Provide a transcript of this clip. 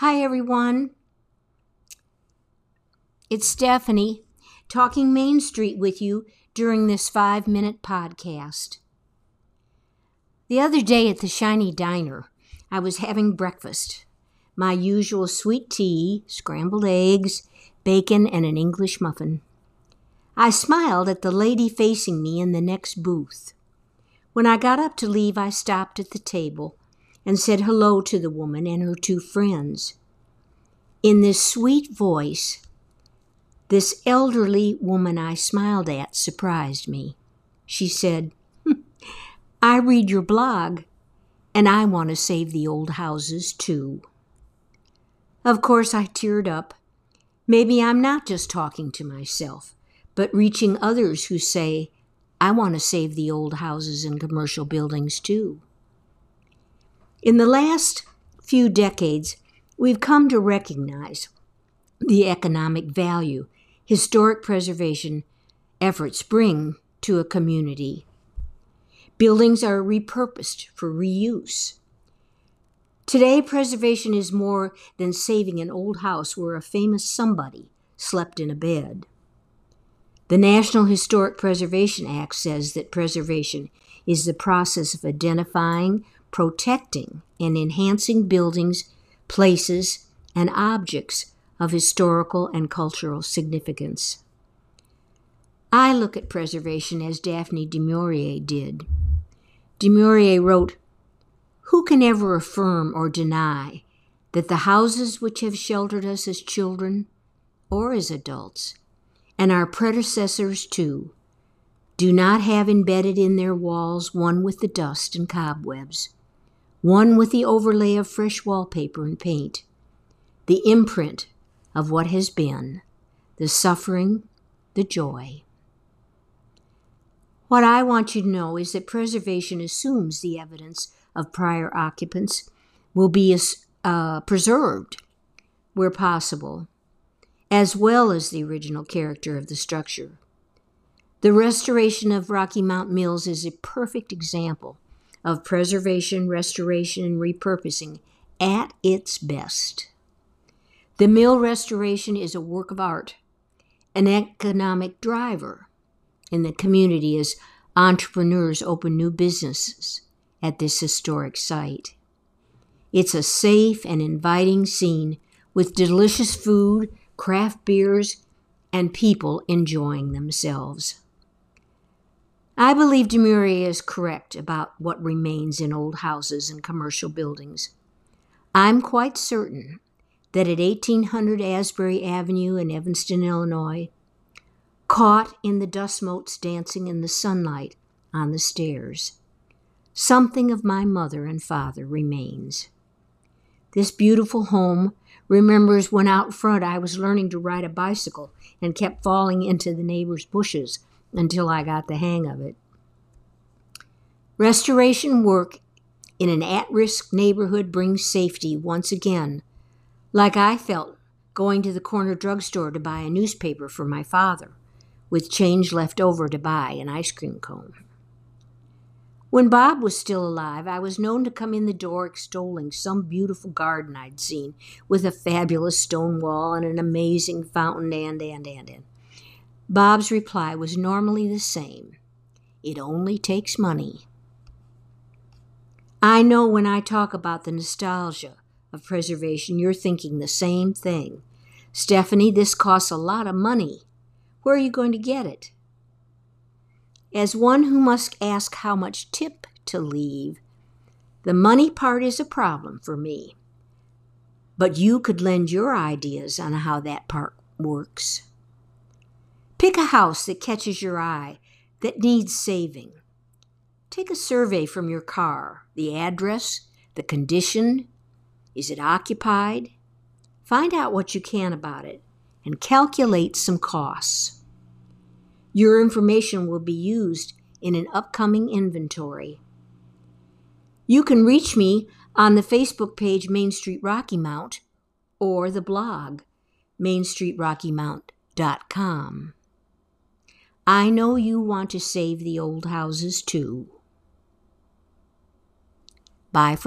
Hi, everyone. It's Stepheny talking Main Street with you during this five minute podcast. The other day at the Shiny Diner, I was having breakfast. My usual sweet tea, scrambled eggs, bacon, and an English muffin. I smiled at the lady facing me in the next booth. When I got up to leave, I stopped at the table and said hello to the woman and her two friends. In this sweet voice, this elderly woman I smiled at surprised me. She said, hmm, I read your blog, and I want to save the old houses too. Of course, I teared up. Maybe I'm not just talking to myself, but reaching others who say, I want to save the old houses and commercial buildings too. In the last few decades, we've come to recognize the economic value historic preservation efforts bring to a community. Buildings are repurposed for reuse. Today, preservation is more than saving an old house where a famous somebody slept in a bed. The National Historic Preservation Act says that preservation is the process of identifying, protecting, and enhancing buildings, places, and objects of historical and cultural significance. I look at preservation as Daphne du Maurier did. Du Maurier wrote, Who can ever affirm or deny that the houses which have sheltered us as children or as adults, and our predecessors too, do not have embedded in their walls one with the dust and cobwebs, one with the overlay of fresh wallpaper and paint, the imprint of what has been, the suffering, the joy. What I want you to know is that preservation assumes the evidence of prior occupants will be uh, preserved where possible, as well as the original character of the structure. The restoration of Rocky Mount Mills is a perfect example of preservation, restoration, and repurposing at its best. The mill restoration is a work of art, an economic driver in the community as entrepreneurs open new businesses at this historic site. It's a safe and inviting scene with delicious food, craft beers, and people enjoying themselves. I believe du is correct about what remains in old houses and commercial buildings. I'm quite certain that at 1800 Asbury Avenue in Evanston, Illinois, caught in the dust motes dancing in the sunlight on the stairs, something of my mother and father remains. This beautiful home remembers when out front I was learning to ride a bicycle and kept falling into the neighbor's bushes until I got the hang of it. Restoration work in an at risk neighborhood brings safety once again, like I felt going to the corner drugstore to buy a newspaper for my father, with change left over to buy an ice cream cone. When Bob was still alive, I was known to come in the door extolling some beautiful garden I'd seen, with a fabulous stone wall and an amazing fountain, and, and, and, and. Bob's reply was normally the same it only takes money. I know when I talk about the nostalgia of preservation, you're thinking the same thing. Stepheny, this costs a lot of money. Where are you going to get it? As one who must ask how much tip to leave, the money part is a problem for me. But you could lend your ideas on how that part works. House that catches your eye, that needs saving. Take a survey from your car the address, the condition. Is it occupied? Find out what you can about it and calculate some costs. Your information will be used in an upcoming inventory. You can reach me on the Facebook page Main Street Rocky Mount or the blog mainstreetrockymount.com. I know you want to save the old houses too. Bye for